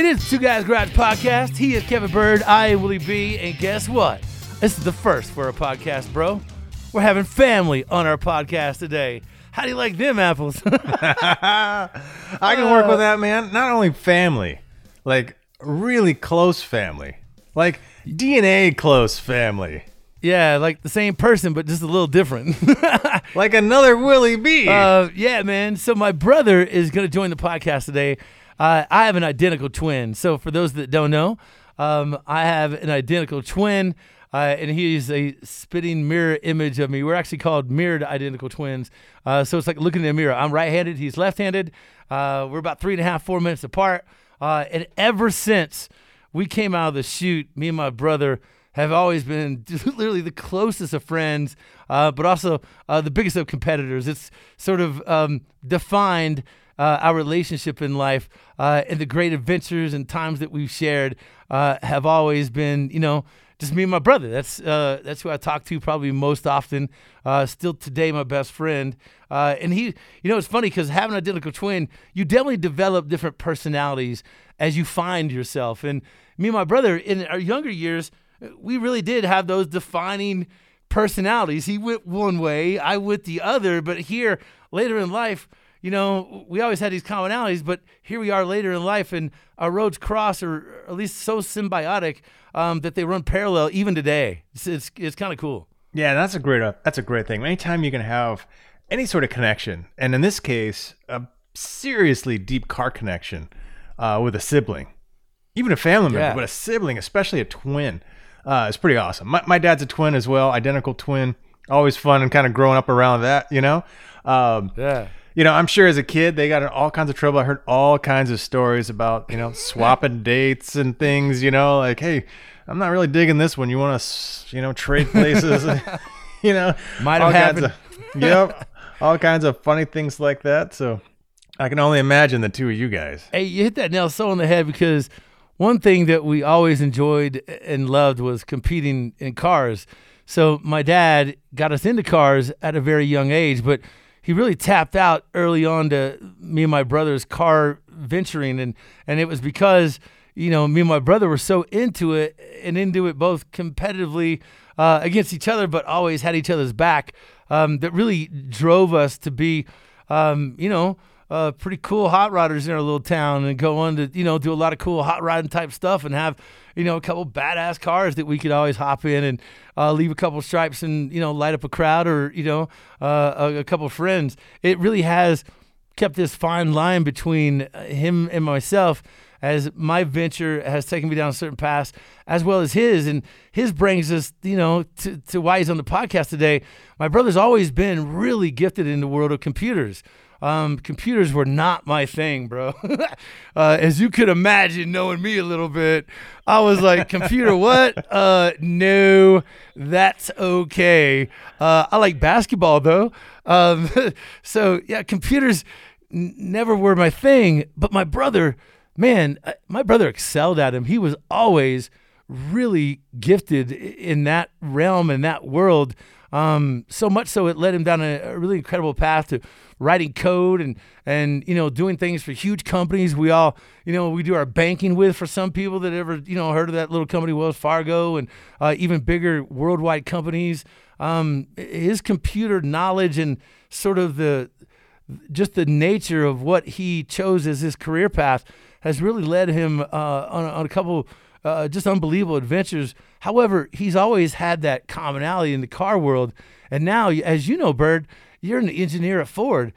It is Two Guys Garage Podcast. He is Kevin Bird. I am Willie B. And guess what? This is the first for a podcast, bro. We're having family on our podcast today. How do you like them apples? I can work with that, man. Not only family, like really close family, like DNA close family, yeah, like the same person, but just a little different. like another Willie B. Uh, yeah, man. So my brother is going to join the podcast today. Uh, I have an identical twin. So for those that don't know, um, I have an identical twin. Uh, and he's a spitting mirror image of me. We're actually called mirrored identical twins. Uh, so it's like looking in the mirror. I'm right-handed. He's left-handed. Uh, we're about three and a half, four minutes apart. Uh, and ever since we came out of the chute, me and my brother have always been literally the closest of friends, uh, but also uh, the biggest of competitors. It's sort of um, defined uh, our relationship in life uh, and the great adventures and times that we've shared uh, have always been, you know, just me and my brother. That's uh, that's who I talk to probably most often. Uh, still today, my best friend. Uh, and he, you know, it's funny because having an identical twin, you definitely develop different personalities as you find yourself. And me and my brother in our younger years, we really did have those defining personalities. He went one way, I went the other. But here, later in life, you know, we always had these commonalities, but here we are later in life, and our roads cross, or at least so symbiotic um, that they run parallel even today. It's it's, it's kind of cool. Yeah, that's a great uh, that's a great thing. Anytime you can have any sort of connection, and in this case, a seriously deep car connection uh, with a sibling, even a family member, Yeah. but a sibling, especially a twin, uh, is pretty awesome. My, my dad's a twin as well, identical twin. Always fun and kind of growing up around that, you know. Um, Yeah. You know, I'm sure as a kid they got in all kinds of trouble. I heard all kinds of stories about you know swapping dates and things. You know, like hey, I'm not really digging this one. You want to you know trade places? you know, Might have kinds of- yep, all kinds of funny things like that. So I can only imagine the two of you guys. Hey, you hit that nail so on the head because one thing that we always enjoyed and loved was competing in cars. So my dad got us into cars at a very young age, but he really tapped out early on to me and my brother's car venturing. And and it was because you know me and my brother were so into it and into it both competitively uh, against each other but always had each other's back um, that really drove us to be um, you know uh, pretty cool hot rodders in our little town and go on to you know do a lot of cool hot rodding type stuff and have you know a couple badass cars that we could always hop in and uh, leave a couple stripes and you know light up a crowd or you know uh, a, a couple friends. It really has kept this fine line between him and myself as my venture has taken me down certain paths as well as his. And his brings us you know to, to why he's on the podcast today. My brother's always been really gifted in the world of computers um, computers were not my thing, bro. uh, as you could imagine, knowing me a little bit, I was like, computer, what? Uh, no, that's okay. Uh, I like basketball though. Um, so yeah, computers n- never were my thing. But my brother, man, my brother excelled at him. He was always really gifted in that realm and that world. Um, so much so it led him down a, a really incredible path to writing code and and you know doing things for huge companies. We all you know we do our banking with for some people that ever you know heard of that little company Wells Fargo and uh, even bigger worldwide companies. Um, his computer knowledge and sort of the just the nature of what he chose as his career path has really led him uh, on, on a couple uh, just unbelievable adventures. However, he's always had that commonality in the car world. And now, as you know, Bird, you're an engineer at Ford.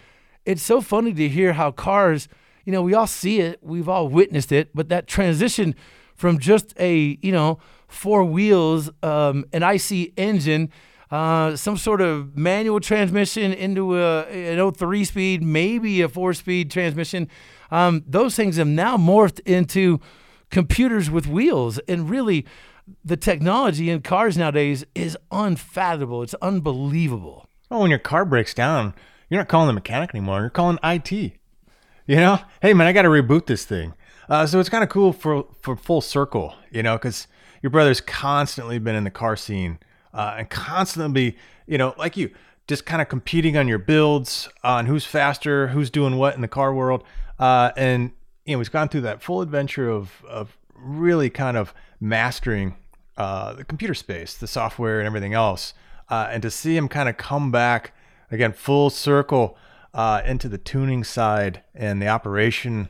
It's so funny to hear how cars, you know, we all see it, we've all witnessed it, but that transition from just a, you know, four wheels, um, an IC engine, uh, some sort of manual transmission into a, an 03 speed, maybe a four speed transmission. Um, those things have now morphed into computers with wheels. And really, the technology in cars nowadays is unfathomable. It's unbelievable. Well, when your car breaks down, you're not calling the mechanic anymore. You're calling IT. You know, hey man, I got to reboot this thing. Uh, so it's kind of cool for for full circle, you know, because your brother's constantly been in the car scene uh, and constantly, you know, like you, just kind of competing on your builds, on who's faster, who's doing what in the car world, uh, and you know, he's gone through that full adventure of of really kind of mastering uh, the computer space, the software, and everything else. Uh, and to see him kind of come back again, full circle uh, into the tuning side and the operation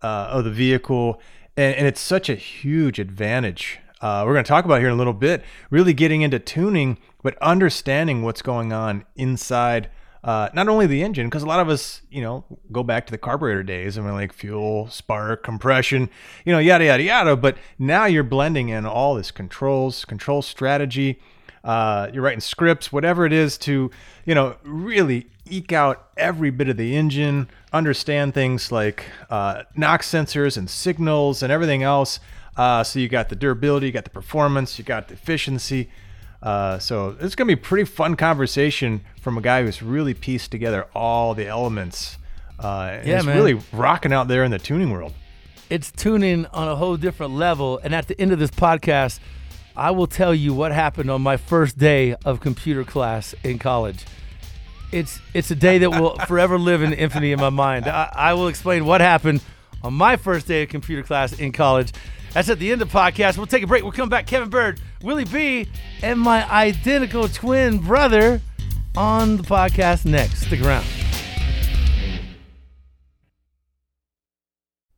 uh, of the vehicle, and, and it's such a huge advantage. Uh, we're going to talk about here in a little bit, really getting into tuning, but understanding what's going on inside uh, not only the engine, because a lot of us, you know, go back to the carburetor days and we're like fuel, spark, compression, you know, yada, yada, yada. But now you're blending in all this controls, control strategy. Uh, you're writing scripts, whatever it is to, you know, really eke out every bit of the engine, understand things like uh, knock sensors and signals and everything else. Uh, so you got the durability, you got the performance, you got the efficiency. Uh, so it's going to be a pretty fun conversation from a guy who's really pieced together all the elements. Uh, and Yeah, is man. really rocking out there in the tuning world. It's tuning on a whole different level. And at the end of this podcast, I will tell you what happened on my first day of computer class in college. It's it's a day that will forever live in infamy in my mind. I, I will explain what happened on my first day of computer class in college. That's at the end of the podcast. We'll take a break. We'll come back. Kevin Bird, Willie B, and my identical twin brother on the podcast next. Stick around.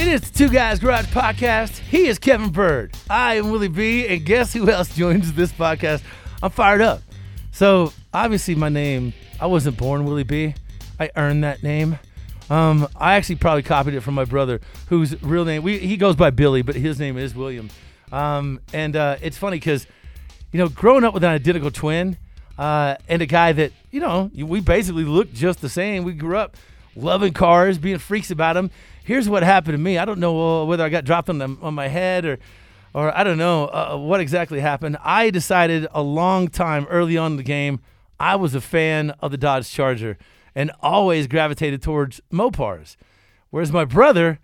It is the Two Guys Garage Podcast. He is Kevin Bird. I am Willie B. And guess who else joins this podcast? I'm fired up. So, obviously, my name, I wasn't born Willie B. I earned that name. Um, I actually probably copied it from my brother, whose real name, we, he goes by Billy, but his name is William. Um, and uh, it's funny because, you know, growing up with an identical twin uh, and a guy that, you know, we basically look just the same. We grew up loving cars, being freaks about them. Here's what happened to me. I don't know uh, whether I got dropped on, the, on my head or, or I don't know uh, what exactly happened. I decided a long time early on in the game, I was a fan of the Dodge Charger and always gravitated towards Mopars. Whereas my brother,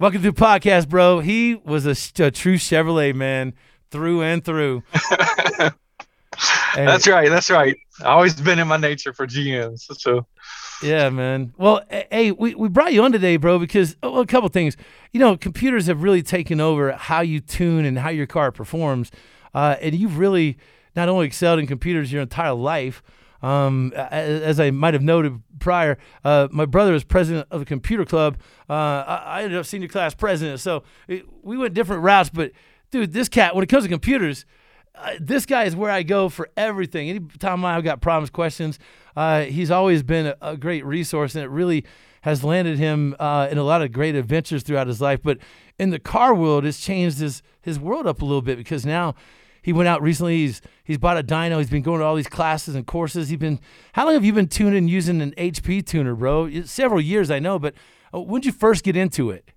welcome to the podcast, bro. He was a, a true Chevrolet man through and through. And- That's right. That's right. I always been in my nature for GMs. So Yeah, man. Well, hey, we, we brought you on today, bro, because oh, a couple things. You know, computers have really taken over how you tune and how your car performs. Uh, and you've really not only excelled in computers your entire life, um, a- as I might have noted prior, uh, my brother is president of a computer club. Uh, I, I ended up senior class president. So it, we went different routes. But, dude, this cat, when it comes to computers, uh, this guy is where I go for everything. Anytime I've got problems, questions, uh, he's always been a, a, great resource, and it really has landed him uh, in a lot of great adventures throughout his life. But in the car world, it's changed his his world up a little bit because now he went out recently. He's he's bought a dyno. He's been going to all these classes and courses. He's been. How long have you been tuning using an HP tuner, bro? Several years, I know. But uh, when did you first get into it?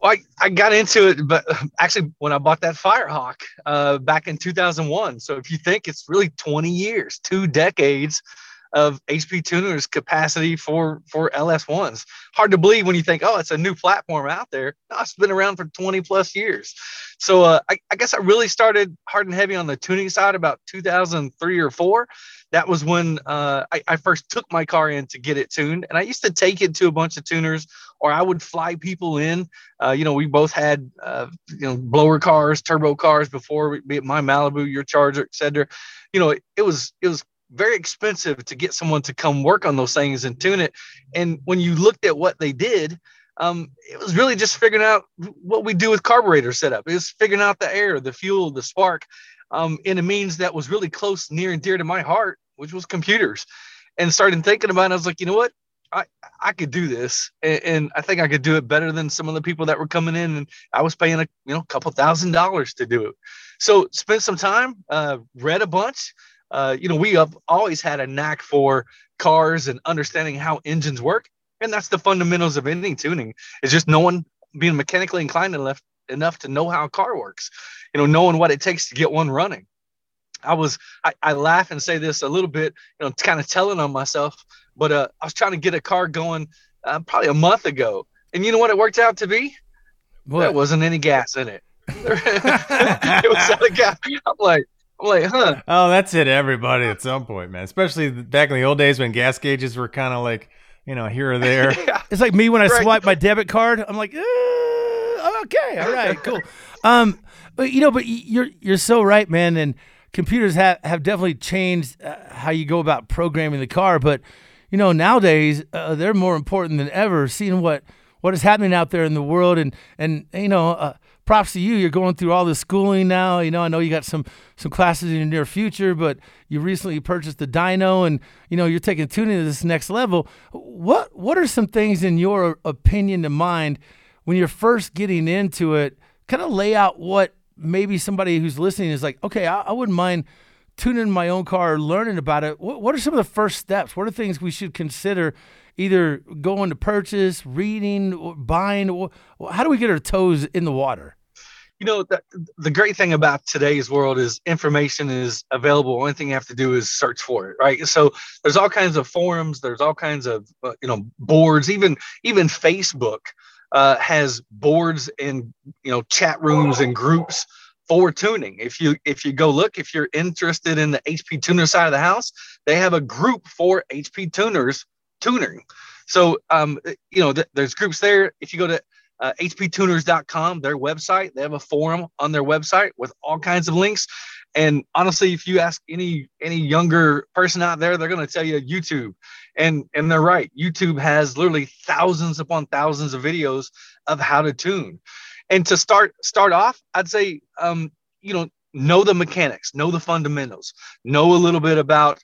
Well, I, I got into it, but actually when I bought that Firehawk uh, back in 2001. So if you think it's really 20 years, two decades of HP tuners capacity for for LS1s. Hard to believe when you think, oh, it's a new platform out there. No, it's been around for 20 plus years. So uh, I, I guess I really started hard and heavy on the tuning side about 2003 or four. That was when uh, I, I first took my car in to get it tuned, and I used to take it to a bunch of tuners, or I would fly people in. Uh, you know, we both had uh, you know blower cars, turbo cars before, be it my Malibu, your Charger, etc. You know, it, it was it was very expensive to get someone to come work on those things and tune it. And when you looked at what they did, um, it was really just figuring out what we do with carburetor setup. It was figuring out the air, the fuel, the spark, um, in a means that was really close, near and dear to my heart, which was computers. And started thinking about it, I was like, you know what? I, I could do this and, and, I think I could do it better than some of the people that were coming in and I was paying a you know couple thousand dollars to do it. So spent some time, uh, read a bunch, uh, you know, we have always had a knack for cars and understanding how engines work. And that's the fundamentals of any tuning. It's just knowing being mechanically inclined enough enough to know how a car works, you know, knowing what it takes to get one running. I was I, I laugh and say this a little bit, you know, kind of telling on myself, but uh, I was trying to get a car going uh, probably a month ago, and you know what it worked out to be? What? There wasn't any gas in it. it was out of gas. I'm like, I'm like, huh? Oh, that's it, everybody at some point, man. Especially back in the old days when gas gauges were kind of like, you know, here or there. yeah. It's like me when I right. swipe my debit card. I'm like, uh, okay, all right, cool. Um, but you know, but you're you're so right, man. And computers have have definitely changed uh, how you go about programming the car. But you know, nowadays uh, they're more important than ever. Seeing what what is happening out there in the world, and and you know uh, props to you. You're going through all this schooling now. You know, I know you got some some classes in the near future, but you recently purchased the dyno, and you know you're taking tuning to this next level. What what are some things in your opinion to mind when you're first getting into it? Kind of lay out what maybe somebody who's listening is like, okay, I, I wouldn't mind tuning my own car, or learning about it. What, what are some of the first steps? What are things we should consider? Either going to purchase, reading, buying. How do we get our toes in the water? You know the, the great thing about today's world is information is available. Only thing you have to do is search for it right? So there's all kinds of forums. There's all kinds of uh, you know boards. Even even facebook uh, has boards and you know chat rooms and groups for tuning. If you if you go look if you're interested in the hp tuner side of the house they have a group for hp tuners tuning. So um you know th- there's groups there. If you go to uh, hptuners.com, their website. They have a forum on their website with all kinds of links. And honestly, if you ask any any younger person out there, they're going to tell you YouTube, and and they're right. YouTube has literally thousands upon thousands of videos of how to tune. And to start start off, I'd say, um, you know, know the mechanics, know the fundamentals, know a little bit about,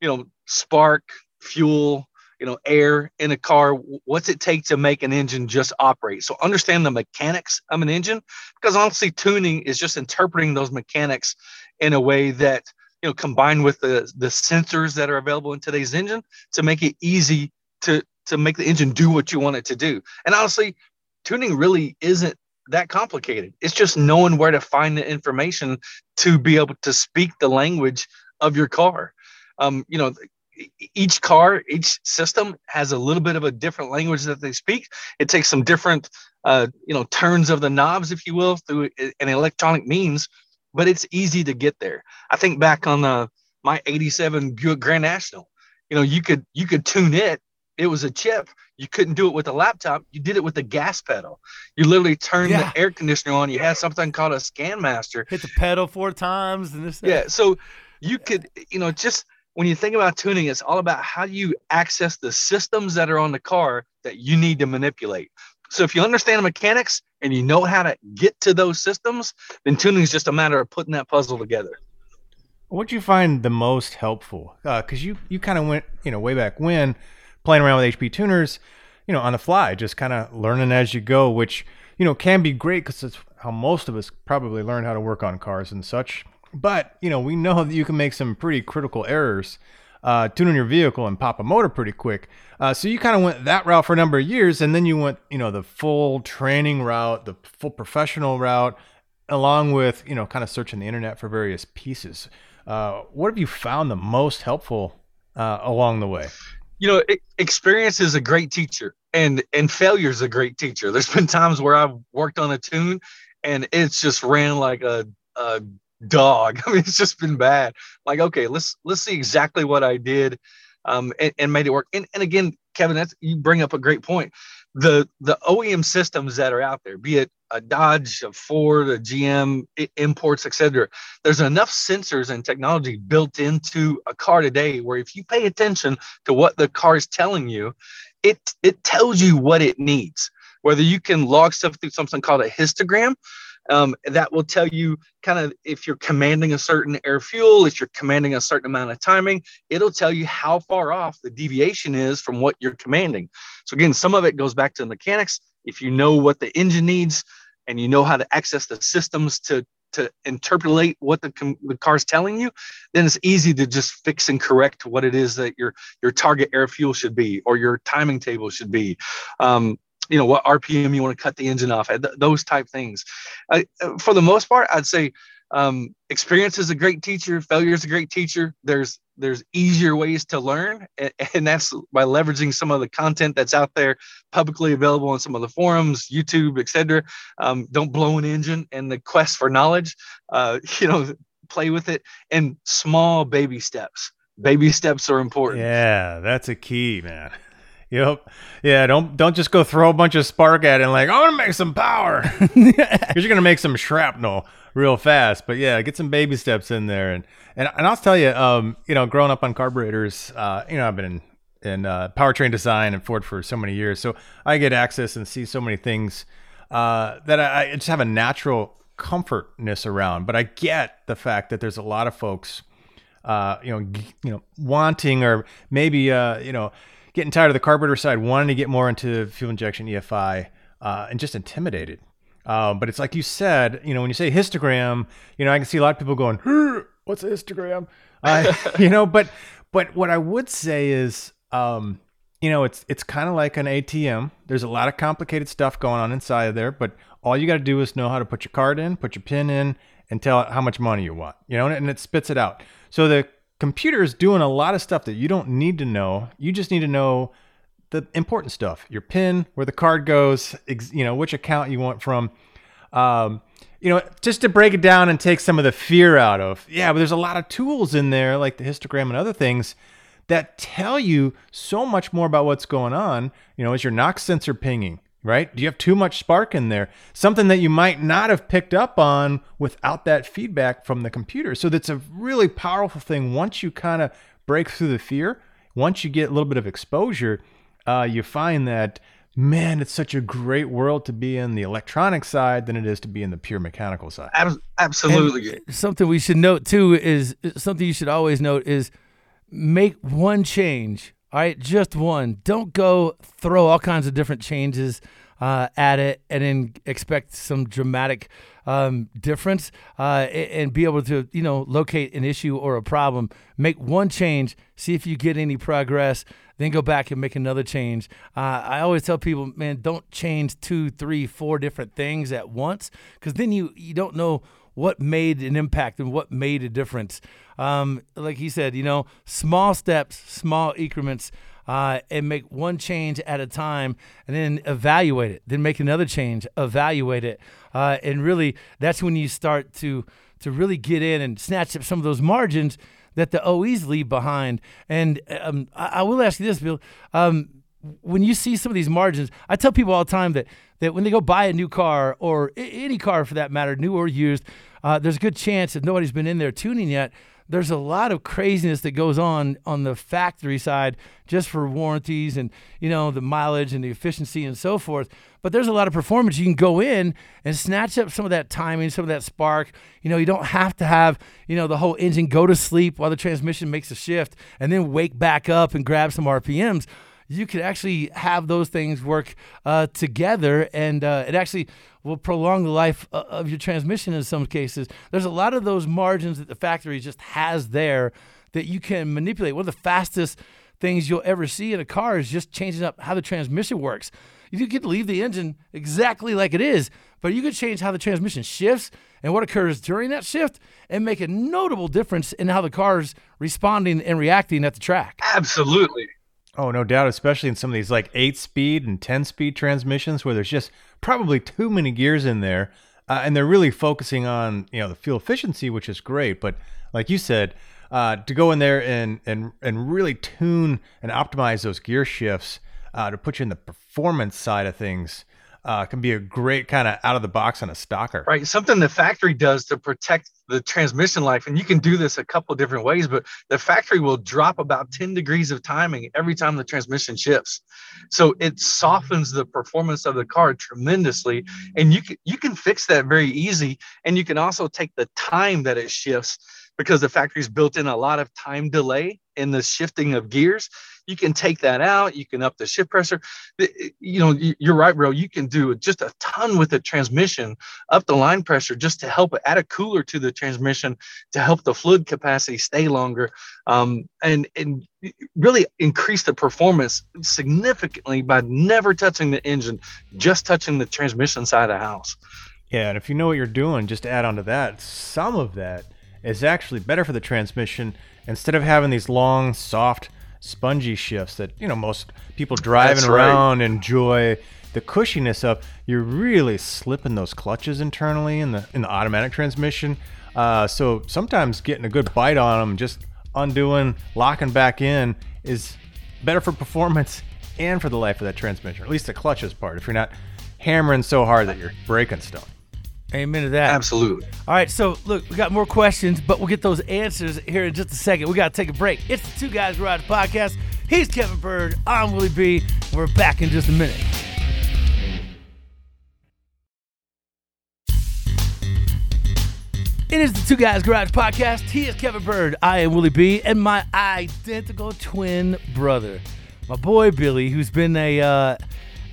you know, spark, fuel, you know air in a car what's it take to make an engine just operate? So understand the mechanics of an engine because honestly tuning is just interpreting those mechanics in a way that you know combined with the the sensors that are available in today's engine to make it easy to to make the engine do what you want it to do. And honestly tuning really isn't that complicated. It's just knowing where to find the information to be able to speak the language of your car. Um, you know each car, each system has a little bit of a different language that they speak. It takes some different, uh, you know, turns of the knobs, if you will, through an electronic means, but it's easy to get there. I think back on the, uh, my 87 Buick Grand National, you know, you could, you could tune it. It was a chip. You couldn't do it with a laptop. You did it with the gas pedal. You literally turned yeah. the air conditioner on. You had something called a scan master. Hit the pedal four times and this. Yeah. So you could, you know, just when you think about tuning, it's all about how you access the systems that are on the car that you need to manipulate. So if you understand the mechanics and you know how to get to those systems, then tuning is just a matter of putting that puzzle together. What do you find the most helpful? Because uh, you you kind of went you know way back when playing around with HP tuners, you know on the fly, just kind of learning as you go, which you know can be great because it's how most of us probably learn how to work on cars and such. But you know we know that you can make some pretty critical errors uh, tuning your vehicle and pop a motor pretty quick. Uh, so you kind of went that route for a number of years, and then you went, you know, the full training route, the full professional route, along with, you know, kind of searching the internet for various pieces. Uh, what have you found the most helpful uh, along the way? You know, experience is a great teacher, and and failure is a great teacher. There's been times where I've worked on a tune, and it's just ran like a, a dog. I mean, it's just been bad. Like, okay, let's let's see exactly what I did, um, and, and made it work. And, and again, Kevin, that's you bring up a great point. The the OEM systems that are out there, be it a Dodge, a Ford, a GM, imports, etc. There's enough sensors and technology built into a car today where if you pay attention to what the car is telling you, it it tells you what it needs. Whether you can log stuff through something called a histogram, um, that will tell you kind of if you're commanding a certain air fuel, if you're commanding a certain amount of timing, it'll tell you how far off the deviation is from what you're commanding. So again, some of it goes back to the mechanics. If you know what the engine needs and you know how to access the systems to to interpolate what the, the car's telling you, then it's easy to just fix and correct what it is that your your target air fuel should be or your timing table should be. Um, you know what rpm you want to cut the engine off at those type things. I, for the most part i'd say um, experience is a great teacher failure is a great teacher. There's there's easier ways to learn and, and that's by leveraging some of the content that's out there publicly available on some of the forums youtube etc um, don't blow an engine and the quest for knowledge uh, you know play with it and small baby steps. Baby steps are important. Yeah that's a key man Yep. Yeah. Don't don't just go throw a bunch of spark at it and like I'm gonna make some power because you're gonna make some shrapnel real fast. But yeah, get some baby steps in there and and, and I'll tell you, um, you know, growing up on carburetors, uh, you know, I've been in in uh, powertrain design and Ford for so many years, so I get access and see so many things uh, that I, I just have a natural comfortness around. But I get the fact that there's a lot of folks, uh, you know, g- you know, wanting or maybe uh, you know getting tired of the carburetor side, wanting to get more into fuel injection EFI, uh, and just intimidated. Um, but it's like you said, you know, when you say histogram, you know, I can see a lot of people going, "What's a histogram?" Uh, you know, but but what I would say is, um, you know, it's it's kind of like an ATM. There's a lot of complicated stuff going on inside of there, but all you got to do is know how to put your card in, put your pin in, and tell it how much money you want. You know, and it spits it out. So the computer is doing a lot of stuff that you don't need to know. You just need to know the important stuff: your PIN, where the card goes, ex- you know, which account you want from. Um, you know, just to break it down and take some of the fear out of. Yeah, but there's a lot of tools in there, like the histogram and other things, that tell you so much more about what's going on. You know, is your knock sensor pinging? Right? Do you have too much spark in there? Something that you might not have picked up on without that feedback from the computer. So that's a really powerful thing. Once you kind of break through the fear, once you get a little bit of exposure, uh, you find that man, it's such a great world to be in the electronic side than it is to be in the pure mechanical side. Absolutely. And something we should note too is something you should always note is make one change all right, just one. Don't go throw all kinds of different changes uh, at it and then expect some dramatic um, difference uh, and be able to, you know, locate an issue or a problem. Make one change, see if you get any progress, then go back and make another change. Uh, I always tell people, man, don't change two, three, four different things at once because then you you don't know what made an impact and what made a difference. Um, like he said, you know, small steps, small increments, uh, and make one change at a time, and then evaluate it. Then make another change, evaluate it, uh, and really, that's when you start to to really get in and snatch up some of those margins that the OEs leave behind. And um, I, I, will ask you this, Bill. Um, when you see some of these margins, I tell people all the time that that when they go buy a new car or any car for that matter, new or used, uh, there's a good chance if nobody's been in there tuning yet. There's a lot of craziness that goes on on the factory side just for warranties and you know the mileage and the efficiency and so forth. But there's a lot of performance. You can go in and snatch up some of that timing some of that spark. You know you don't have to have you know the whole engine go to sleep while the transmission makes a shift and then wake back up and grab some rpms you could actually have those things work uh, together, and uh, it actually will prolong the life uh, of your transmission in some cases. There's a lot of those margins that the factory just has there that you can manipulate. One of the fastest things you'll ever see in a car is just changing up how the transmission works. You could leave the engine exactly like it is, but you could change how the transmission shifts and what occurs during that shift and make a notable difference in how the car is responding and reacting at the track. Absolutely. Oh, no doubt, especially in some of these like eight speed and 10 speed transmissions where there's just probably too many gears in there. Uh, and they're really focusing on, you know, the fuel efficiency, which is great. But like you said, uh, to go in there and, and, and really tune and optimize those gear shifts uh, to put you in the performance side of things uh, can be a great kind of out of the box on a stalker. Right. Something the factory does to protect the transmission life. And you can do this a couple different ways, but the factory will drop about 10 degrees of timing every time the transmission shifts. So it softens the performance of the car tremendously. And you can, you can fix that very easy. And you can also take the time that it shifts because the factory's built in a lot of time delay in the shifting of gears you can take that out you can up the shift pressure. You know you're right bro you can do just a ton with the transmission up the line pressure just to help add a cooler to the transmission to help the fluid capacity stay longer um, and and really increase the performance significantly by never touching the engine just touching the transmission side of the house. Yeah and if you know what you're doing just add on to that some of that is actually better for the transmission instead of having these long soft spongy shifts that you know most people driving around enjoy the cushiness of you're really slipping those clutches internally in the in the automatic transmission. Uh, so sometimes getting a good bite on them just undoing locking back in is better for performance and for the life of that transmission or at least the clutches part if you're not hammering so hard that you're breaking stuff Amen to that. Absolutely. All right, so look, we got more questions, but we'll get those answers here in just a second. We got to take a break. It's the Two Guys Ride podcast. He's Kevin Bird. I'm Willie B. We're back in just a minute. It is the Two Guys Garage podcast. He is Kevin Bird. I am Willie B. And my identical twin brother, my boy Billy, who's been a. Uh, uh,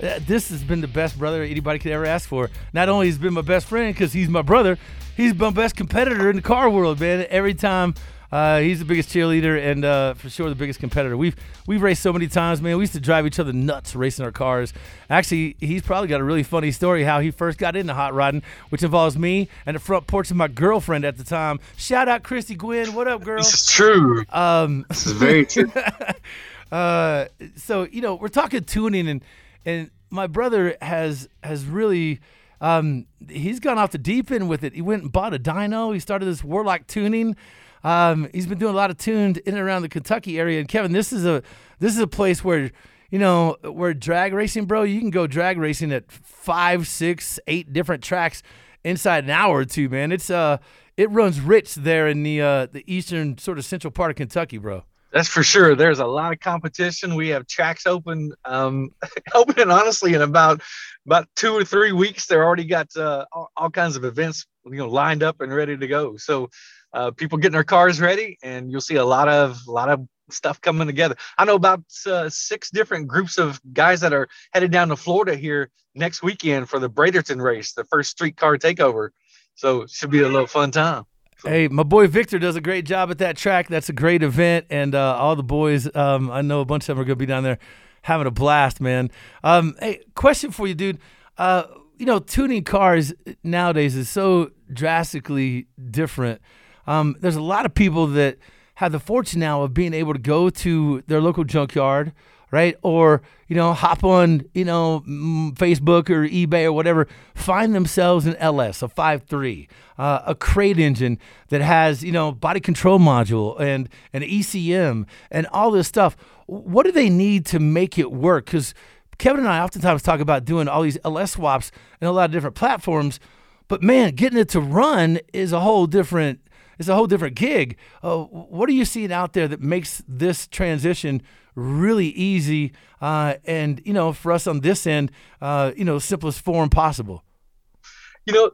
this has been the best brother anybody could ever ask for. Not only has been my best friend because he's my brother, he's my best competitor in the car world, man. Every time. Uh, he's the biggest cheerleader and uh, for sure the biggest competitor. We've we've raced so many times, man. We used to drive each other nuts racing our cars. Actually, he's probably got a really funny story how he first got into hot rodding, which involves me and the front porch of my girlfriend at the time. Shout out Christy Gwynn. What up, girl? This is true. Um, this is very true. uh, so you know, we're talking tuning and and my brother has has really um, he's gone off the deep end with it. He went and bought a dyno. He started this Warlock tuning. Um, he's been doing a lot of tuned in and around the Kentucky area. And Kevin, this is a this is a place where you know where drag racing, bro. You can go drag racing at five, six, eight different tracks inside an hour or two, man. It's uh it runs rich there in the uh the eastern sort of central part of Kentucky, bro. That's for sure. There's a lot of competition. We have tracks open, um, open honestly in about about two or three weeks. They're already got uh, all, all, kinds of events, you know, lined up and ready to go. So uh, people getting their cars ready, and you'll see a lot of a lot of stuff coming together. I know about uh, six different groups of guys that are headed down to Florida here next weekend for the Bradenton race, the first street car takeover. So it should be a little fun time. Hey, my boy Victor does a great job at that track. That's a great event, and uh, all the boys, um, I know a bunch of them are going to be down there having a blast, man. Um, hey, question for you, dude. Uh, you know, tuning cars nowadays is so drastically different. Um, there's a lot of people that have the fortune now of being able to go to their local junkyard right? Or, you know, hop on, you know, Facebook or eBay or whatever, find themselves an LS, a 5.3, uh, a crate engine that has, you know, body control module and an ECM and all this stuff. What do they need to make it work? Because Kevin and I oftentimes talk about doing all these LS swaps and a lot of different platforms, but man, getting it to run is a whole different it's a whole different gig. Uh, what are you seeing out there that makes this transition really easy? Uh, and you know, for us on this end, uh, you know, simplest form possible. You know,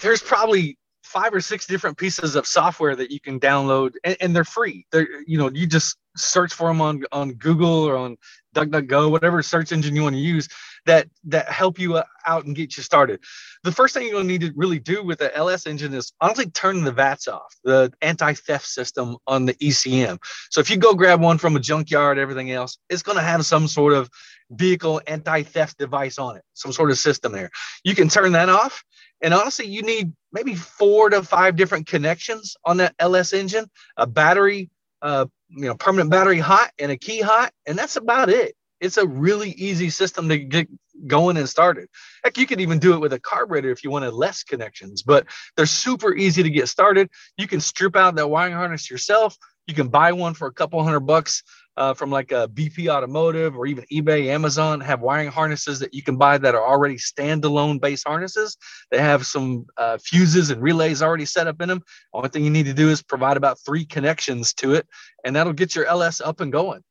there's probably five or six different pieces of software that you can download and, and, they're free. They're you know you just search for them on on google or on duckduckgo whatever search engine you want to use that that help you uh, out and get you started. The first thing you're going to need to really do with the ls engine is honestly turn the vats off the anti-theft system on the ecm so if you go grab one from a junkyard everything else it's going to have some sort of vehicle anti-theft device on it some sort of system there. You can turn that off and honestly, you need maybe four to five different connections on that LS engine, a battery, uh, you know, permanent battery hot and a key hot, and that's about it. It's a really easy system to get going and started. Heck, you could even do it with a carburetor if you wanted less connections, but they're super easy to get started. You can strip out that wiring harness yourself. You can buy one for a couple hundred bucks uh, from like a BP Automotive or even eBay, Amazon have wiring harnesses that you can buy that are already standalone base harnesses. They have some uh, fuses and relays already set up in them. Only thing you need to do is provide about three connections to it, and that'll get your LS up and going.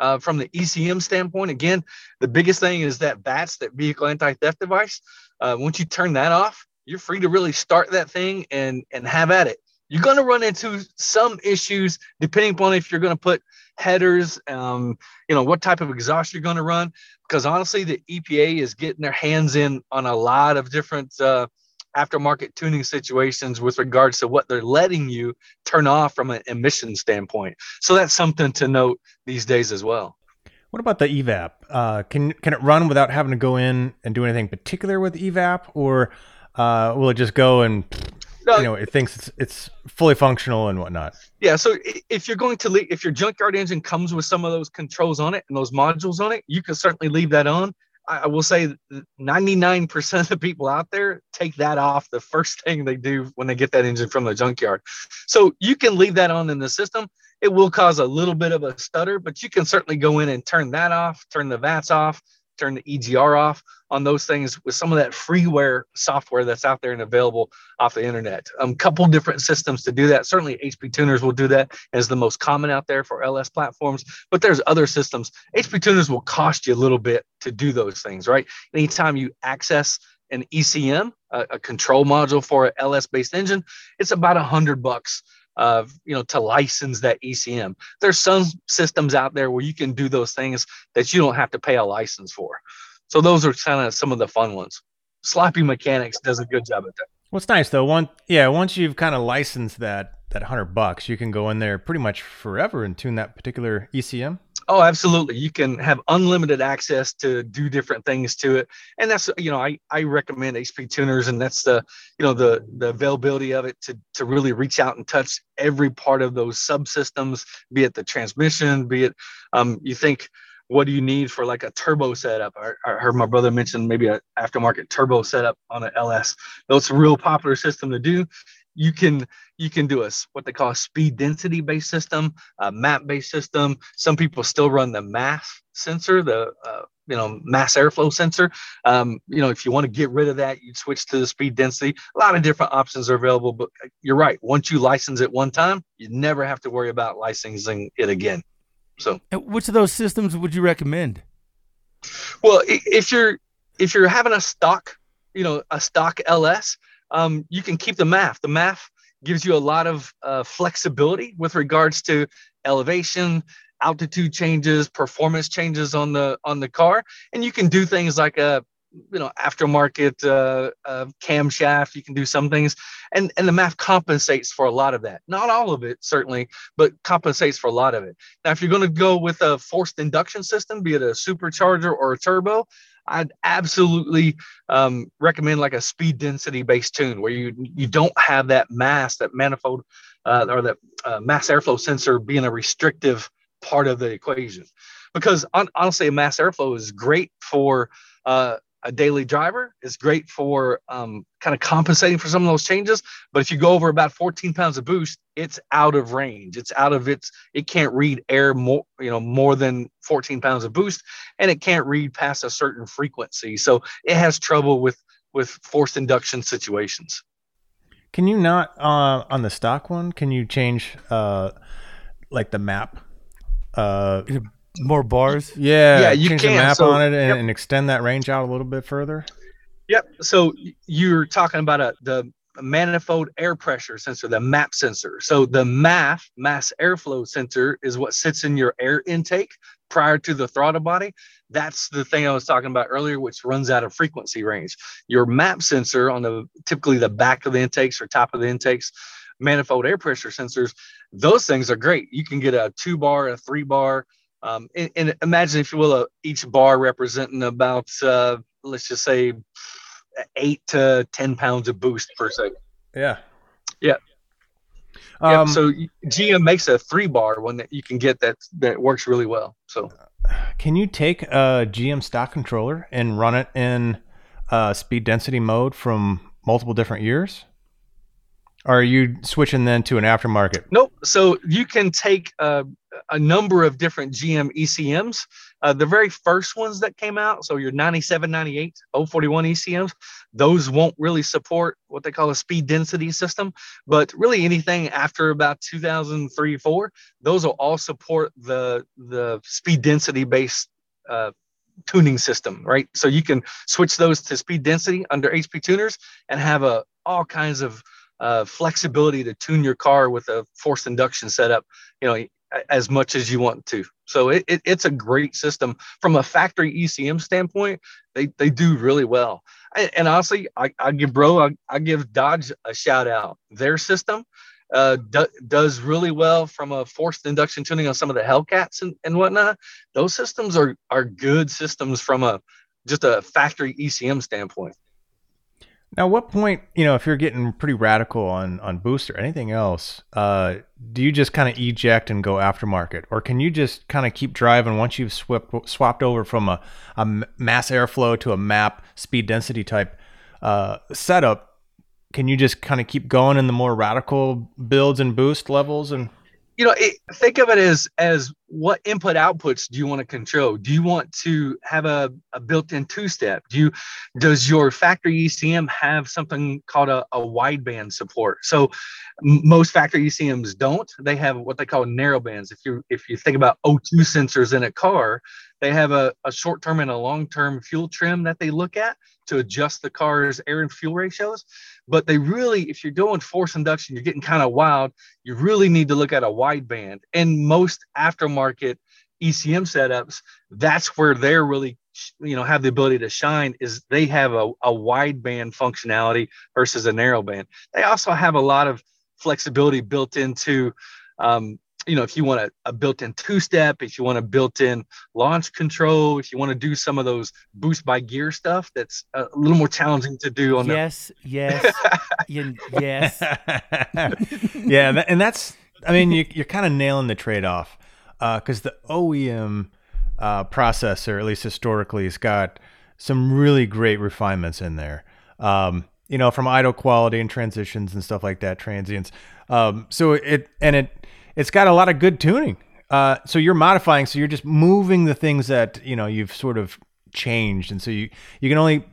Uh, from the ECM standpoint, again, the biggest thing is that VATS, that vehicle anti-theft device. Uh, once you turn that off, you're free to really start that thing and and have at it. You're going to run into some issues depending upon if you're going to put headers, um, you know, what type of exhaust you're going to run. Because honestly, the EPA is getting their hands in on a lot of different uh, aftermarket tuning situations with regards to what they're letting you turn off from an emission standpoint. So that's something to note these days as well. What about the evap? Uh, can can it run without having to go in and do anything particular with evap, or uh, will it just go and no, you know it thinks it's it's fully functional and whatnot. Yeah, so if you're going to leave, if your junkyard engine comes with some of those controls on it and those modules on it, you can certainly leave that on. I will say 99% of the people out there take that off the first thing they do when they get that engine from the junkyard. So you can leave that on in the system. It will cause a little bit of a stutter, but you can certainly go in and turn that off, turn the VATs off, turn the EGR off on those things with some of that freeware software that's out there and available off the internet. A um, couple different systems to do that. Certainly, HP Tuners will do that as the most common out there for LS platforms, but there's other systems. HP Tuners will cost you a little bit to do those things, right? Anytime you access an ECM, a, a control module for an LS based engine, it's about a hundred bucks of you know to license that ECM. There's some systems out there where you can do those things that you don't have to pay a license for. So those are kind of some of the fun ones. Sloppy Mechanics does a good job at that. It's nice though. One, yeah, once you've kind of licensed that that hundred bucks, you can go in there pretty much forever and tune that particular ECM. Oh, absolutely. You can have unlimited access to do different things to it. And that's, you know, I, I recommend HP tuners and that's the, you know, the, the availability of it to, to really reach out and touch every part of those subsystems, be it the transmission, be it, um, you think, what do you need for like a turbo setup? I, I heard my brother mention maybe an aftermarket turbo setup on an LS. That's a real popular system to do you can you can do a what they call a speed density based system, a map based system. Some people still run the mass sensor, the uh, you know mass airflow sensor. Um, you know if you want to get rid of that, you'd switch to the speed density. A lot of different options are available, but uh, you're right. Once you license it one time, you never have to worry about licensing it again. So, which of those systems would you recommend? Well, if you're if you're having a stock, you know, a stock LS, um, you can keep the MAF. The MAF gives you a lot of uh, flexibility with regards to elevation, altitude changes, performance changes on the on the car, and you can do things like a you know aftermarket uh, uh, camshaft. You can do some things, and and the MAF compensates for a lot of that. Not all of it certainly, but compensates for a lot of it. Now, if you're going to go with a forced induction system, be it a supercharger or a turbo, I'd absolutely um, recommend like a speed density based tune where you you don't have that mass, that manifold, uh, or that uh, mass airflow sensor being a restrictive part of the equation. Because on, honestly, a mass airflow is great for uh, a daily driver. is great for um, kind of compensating for some of those changes. But if you go over about 14 pounds of boost, it's out of range. It's out of its. It can't read air more, you know, more than 14 pounds of boost, and it can't read past a certain frequency. So it has trouble with with forced induction situations. Can you not uh, on the stock one? Can you change uh, like the map? Uh, More bars. yeah, Yeah, you change the can. map So- on it and, yep. and extend that range out a little bit further. Yep. So you're talking about a the manifold air pressure sensor, the MAP sensor. So the MAF, mass airflow sensor, is what sits in your air intake prior to the throttle body. That's the thing I was talking about earlier, which runs out of frequency range. Your MAP sensor on the typically the back of the intakes or top of the intakes, manifold air pressure sensors, those things are great. You can get a two bar, a three bar. Um, and, and imagine, if you will, a, each bar representing about, uh, let's just say, eight to 10 pounds of boost per second. Yeah. Yeah. Um, Yep, so GM makes a three bar one that you can get that that works really well. So Can you take a GM stock controller and run it in uh, speed density mode from multiple different years? Are you switching then to an aftermarket? nope. So you can take uh, a number of different GM ECMs. Uh, the very first ones that came out, so your 97, 98, 041 ECMs, those won't really support what they call a speed density system. But really anything after about 2003, 4, those will all support the the speed density based uh, tuning system, right? So you can switch those to speed density under HP tuners and have a all kinds of uh, flexibility to tune your car with a forced induction setup, you know, as much as you want to. So it, it, it's a great system from a factory ECM standpoint. They they do really well. And, and honestly, I, I give bro, I, I give Dodge a shout out. Their system uh, do, does really well from a forced induction tuning on some of the Hellcats and, and whatnot. Those systems are are good systems from a just a factory ECM standpoint. Now, what point, you know, if you're getting pretty radical on on boost or anything else, uh, do you just kind of eject and go aftermarket, or can you just kind of keep driving once you've swapped swapped over from a, a mass airflow to a map speed density type uh, setup? Can you just kind of keep going in the more radical builds and boost levels? And you know it, think of it as as what input outputs do you want to control? Do you want to have a, a built-in two-step? Do you does your factory ecm have something called a, a wideband support? So most factory ecms don't. They have what they call narrow bands. If you if you think about o2 sensors in a car they have a, a short-term and a long-term fuel trim that they look at to adjust the car's air and fuel ratios. But they really if you're doing force induction you're getting kind of wild. You really need to look at a wideband. And most aftermarket ECM setups, that's where they're really, you know, have the ability to shine is they have a, a wide band functionality versus a narrow band. They also have a lot of flexibility built into, um, you know, if you want a, a built-in two-step, if you want a built-in launch control, if you want to do some of those boost by gear stuff, that's a little more challenging to do on the Yes, yes, y- yes. yeah, and that's I mean you, you're kind of nailing the trade because the OEM uh, processor, at least historically, has got some really great refinements in there. Um, you know, from idle quality and transitions and stuff like that, transients. Um, so it and it it's got a lot of good tuning. Uh, so you're modifying, so you're just moving the things that you know you've sort of changed, and so you you can only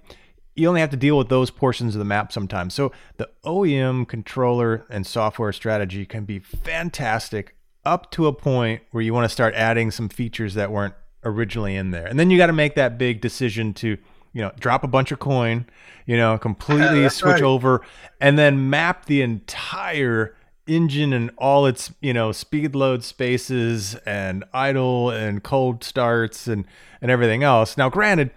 you only have to deal with those portions of the map sometimes. So the OEM controller and software strategy can be fantastic up to a point where you want to start adding some features that weren't originally in there. And then you got to make that big decision to, you know, drop a bunch of coin, you know, completely That's switch right. over and then map the entire engine and all its, you know, speed load spaces and idle and cold starts and and everything else. Now granted,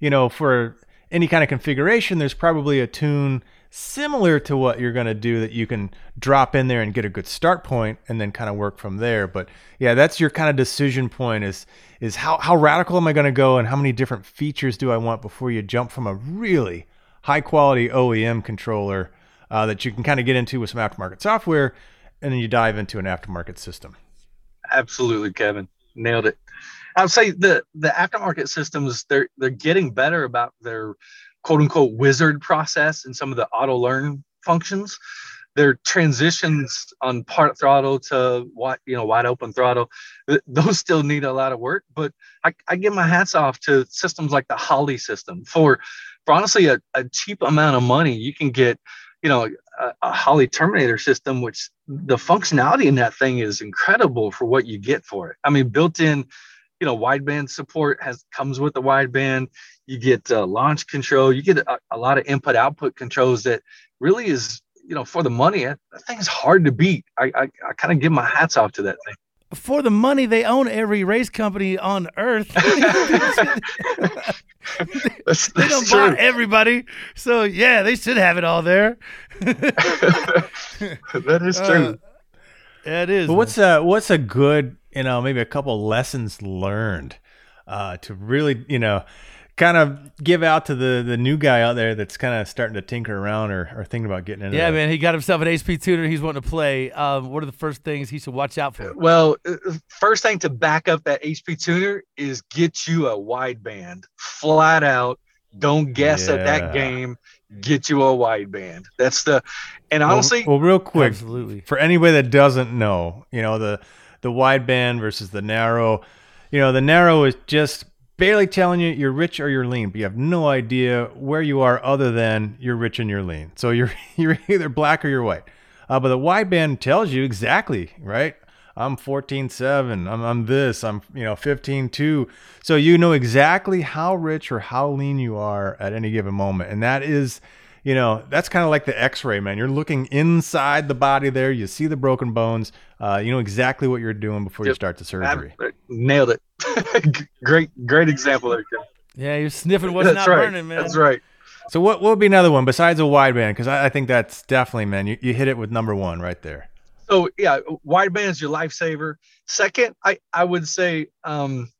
you know, for any kind of configuration, there's probably a tune similar to what you're going to do that you can drop in there and get a good start point and then kind of work from there. But yeah, that's your kind of decision point is is how how radical am I going to go and how many different features do I want before you jump from a really high quality OEM controller uh, that you can kind of get into with some aftermarket software and then you dive into an aftermarket system. Absolutely, Kevin. Nailed it. I would say the the aftermarket systems they're they're getting better about their quote unquote wizard process and some of the auto learn functions. Their transitions on part throttle to what you know wide open throttle, those still need a lot of work. But I, I give my hats off to systems like the Holley system for for honestly a, a cheap amount of money. You can get you know, a, a Holley Terminator system, which the functionality in that thing is incredible for what you get for it. I mean, built in, you know, wideband support has comes with the wideband. You get uh, launch control. You get a, a lot of input output controls that really is, you know, for the money. That thing is hard to beat. I I, I kind of give my hats off to that thing for the money they own every race company on earth. that's, they don't buy everybody, so yeah, they should have it all there. that is true. Uh, yeah, it is. But what's a what's a good you know maybe a couple lessons learned uh, to really you know kind of give out to the the new guy out there that's kind of starting to tinker around or, or thinking about getting into yeah that. man he got himself an hp tuner he's wanting to play. Um, what are the first things he should watch out for? Well uh, first thing to back up that hp tuner is get you a wideband. Flat out don't guess yeah. at that game get you a wideband. That's the and honestly well, well real quick absolutely. for anybody that doesn't know you know the the wideband versus the narrow you know the narrow is just barely telling you you're rich or you're lean, but you have no idea where you are other than you're rich and you're lean. So you're you're either black or you're white. Uh, but the wideband tells you exactly, right? I'm 14.7. I'm, I'm this. I'm, you know, 15.2. So you know exactly how rich or how lean you are at any given moment. And that is you know, that's kind of like the X-ray, man. You're looking inside the body there. You see the broken bones. Uh, you know exactly what you're doing before yep. you start the surgery. I, nailed it. great, great example there. Yeah, you're sniffing what's that's not right. burning, man. That's right. So what, what would be another one besides a wideband? Because I, I, think that's definitely, man, you, you hit it with number one right there. So yeah, wideband is your lifesaver. Second, I, I would say um,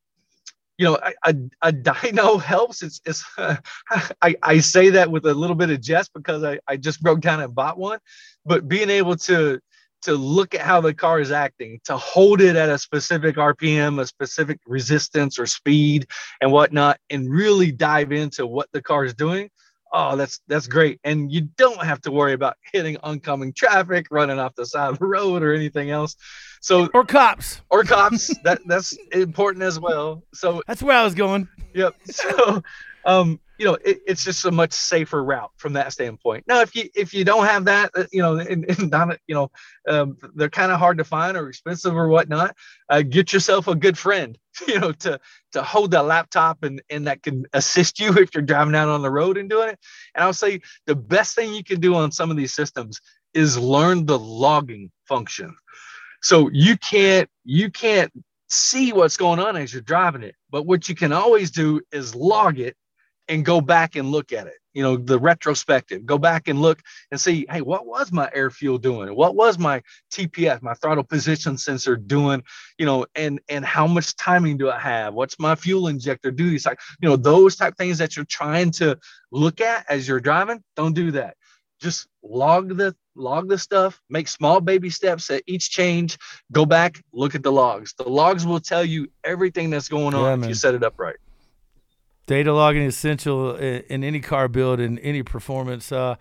you know, a, a, dyno helps. It's, it's uh, I, I say that with a little bit of jest because I, I just broke down and bought one, but being able to to look at how the car is acting, to hold it at a specific RPM, a specific resistance or speed and whatnot, and really dive into what the car is doing oh that's that's great. And you don't have to worry about hitting oncoming traffic running off the side of the road or anything else. So or cops. Or cops. That that's important as well. So that's where i was going. Yep. So um you know it, it's just a much safer route from that standpoint. Now if you if you don't have that uh, you know and, and not you know um, they're kind of hard to find or expensive or whatnot uh, get yourself a good friend you know to to hold that laptop and and that can assist you if you're driving out on the road and doing it. And i'll say the best thing you can do on some of these systems is learn the logging function. So you can't you can't see what's going on as you're driving it but what you can always do is log it and go back and look at it you know the retrospective. Go back and look and see hey what was my air fuel doing? What was my tps my throttle position sensor doing? You know and and how much timing do i have? What's my fuel injector duty cycle you know those type things that you're trying to look at as you're driving don't do that. Just log the log the stuff make small baby steps at each change. Go back look at the logs. The logs will tell you everything that's going on yeah, if you set it up right Data logging is essential in, in any car build in any performance uh,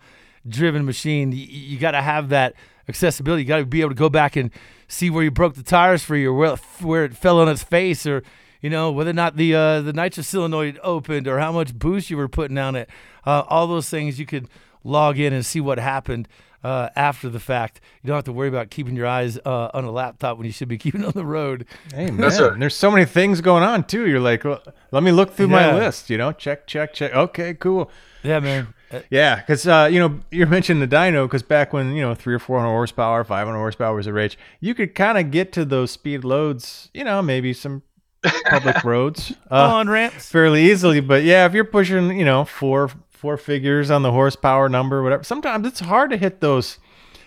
driven machine. You, you got to have that accessibility. You got to be able to go back and see where you broke the tires free or where, where it fell on its face or you know whether or not the uh, the nitrous solenoid opened or how much boost you were putting on it. Uh, all those things you could log in and see what happened uh, after the fact. You don't have to worry about keeping your eyes uh, on a laptop when you should be keeping on the road. Hey man, right. there's so many things going on too. You're like, well, let me look through yeah. my list. You know, check, check, check. Okay, cool. Yeah, man. Uh, yeah, because uh, you know you mentioned the dyno because back when you know three or four hundred horsepower, five hundred horsepower was a rage, you could kind of get to those speed loads. You know, maybe some public roads uh, on ramps fairly easily. But yeah, if you're pushing, you know, four four figures on the horsepower number, whatever. Sometimes it's hard to hit those,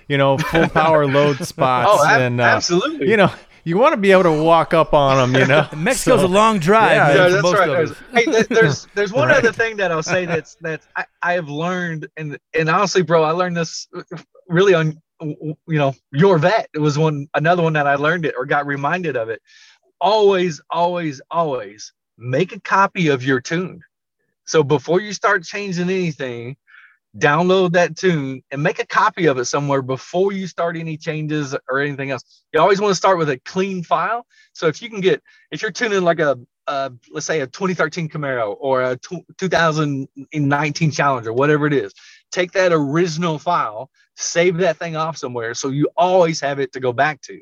you know, full power load spots. Oh, and, uh, absolutely. You know, you want to be able to walk up on them. You know, Mexico's so, a long drive. Yeah, yeah that's right. There's, hey, there's there's one right. other thing that I'll say that's that's I, I have learned, and and honestly, bro, I learned this really on you know your vet. It was one another one that I learned it or got reminded of it. Always, always, always make a copy of your tune so before you start changing anything, download that tune and make a copy of it somewhere before you start any changes or anything else. You always want to start with a clean file. So if you can get, if you're tuning like a, uh, let's say a 2013 Camaro or a 2019 Challenger, whatever it is, take that original file, save that thing off somewhere, so you always have it to go back to.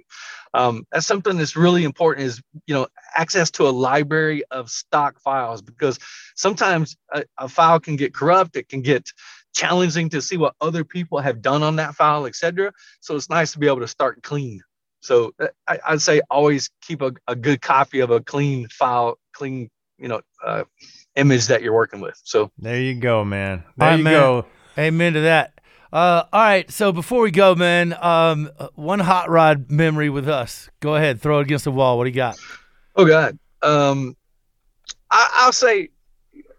Um, that's something that's really important is you know access to a library of stock files because sometimes a, a file can get corrupt, it can get challenging to see what other people have done on that file, etc. So it's nice to be able to start clean. So uh, I, would say always keep a, a, good copy of a clean file, clean, you know, uh, image that you're working with. So there you go, man. There right, you man. go. Amen to that. Uh, all right. So before we go, man, um, one hot rod memory with us. Go ahead, throw it against the wall. What do you got? Oh God. Um, I, will say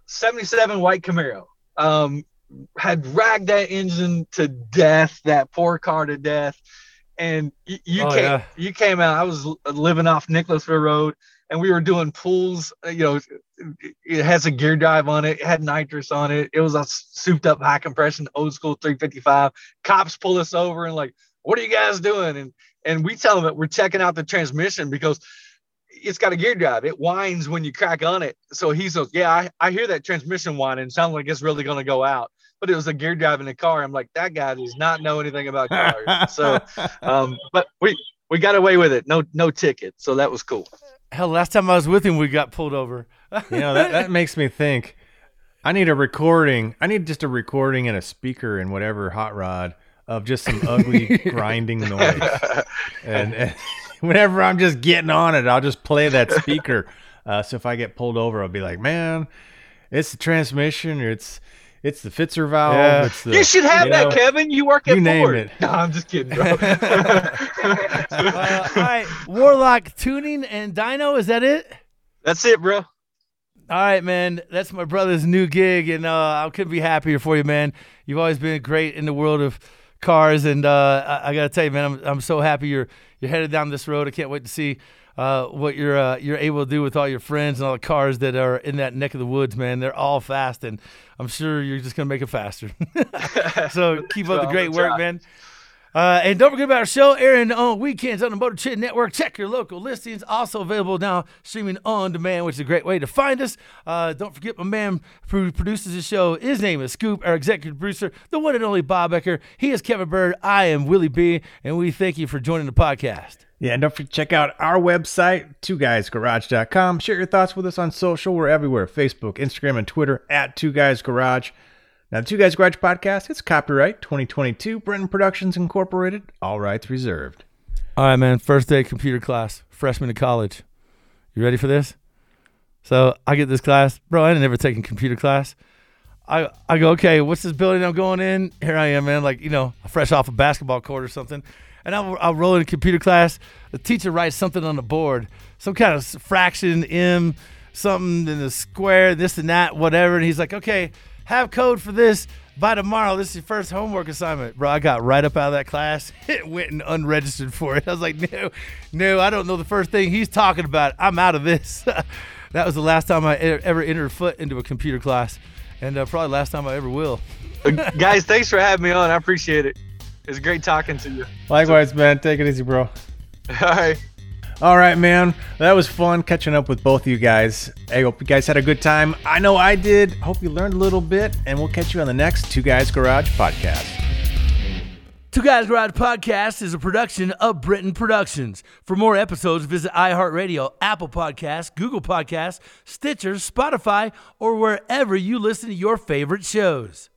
77 white Camaro. Um, had ragged that engine to death, that poor car to death. And you, you oh, came, yeah. you came out. I was living off Nicholasville Road, and we were doing pulls. Uh, you know, it has a gear drive on it. It had nitrous on it. It was a souped up high compression, old school 355. Cops pull us over and like, "What are you guys doing?" And and we tell them that we're checking out the transmission because it's got a gear drive. It whines when you crack on it. So he says, Yeah, I, I hear that transmission whining. Sounds like it's really going to go out. But it was a gear drive in the car. I'm like, that guy does not know anything about cars. so, um, but we we got away with it. No no ticket. So that was cool. Hell, last time I was with him, we got pulled over. you know that that makes me think. I need a recording. I need just a recording and a speaker and whatever hot rod of just some ugly grinding noise. And, and whenever I'm just getting on it, I'll just play that speaker. Uh, so if I get pulled over, I'll be like, man, it's the transmission or it's it's the Pfister valve. Yeah. The, you should have you that, know, Kevin. You work at you Ford. Name it. No, I'm just kidding, bro. uh, all right, Warlock tuning and dyno. Is that it? That's it, bro. All right, man. That's my brother's new gig, and uh, I couldn't be happier for you, man. You've always been great in the world of cars, and uh, I, I got to tell you, man, I'm, I'm so happy you're you're headed down this road. I can't wait to see uh, what you're uh, you're able to do with all your friends and all the cars that are in that neck of the woods, man. They're all fast, and I'm sure you're just gonna make it faster. so keep up the great work, man. Uh, and don't forget about our show airing on weekends on the MotorTrend Network. Check your local listings. Also available now, streaming on demand, which is a great way to find us. Uh, don't forget my man who produces the show. His name is Scoop, our executive producer, the one and only Bob Ecker. He is Kevin Byrd. I am Willie B. And we thank you for joining the podcast. Yeah, and don't forget to check out our website, two guysgarage.com. Share your thoughts with us on social. We're everywhere Facebook, Instagram, and Twitter at Two Guys Garage. Now, the Two Guys Garage podcast, it's copyright 2022, Brenton Productions Incorporated, all rights reserved. All right, man. First day computer class, freshman in college. You ready for this? So I get this class. Bro, I ain't never taken computer class. I, I go, okay, what's this building I'm going in? Here I am, man, like, you know, fresh off a basketball court or something. And I'll, I'll roll into computer class. The teacher writes something on the board, some kind of fraction, M, something in the square, this and that, whatever. And he's like, okay, have code for this by tomorrow. This is your first homework assignment. Bro, I got right up out of that class. It went and unregistered for it. I was like, no, no, I don't know the first thing he's talking about. I'm out of this. that was the last time I ever entered foot into a computer class, and uh, probably last time I ever will. Uh, guys, thanks for having me on. I appreciate it. It's great talking to you. Likewise, man. Take it easy, bro. All right. All right, man. That was fun catching up with both of you guys. I hope you guys had a good time. I know I did. Hope you learned a little bit, and we'll catch you on the next Two Guys Garage podcast. Two Guys Garage Podcast is a production of Britton Productions. For more episodes, visit iHeartRadio, Apple Podcasts, Google Podcasts, Stitcher, Spotify, or wherever you listen to your favorite shows.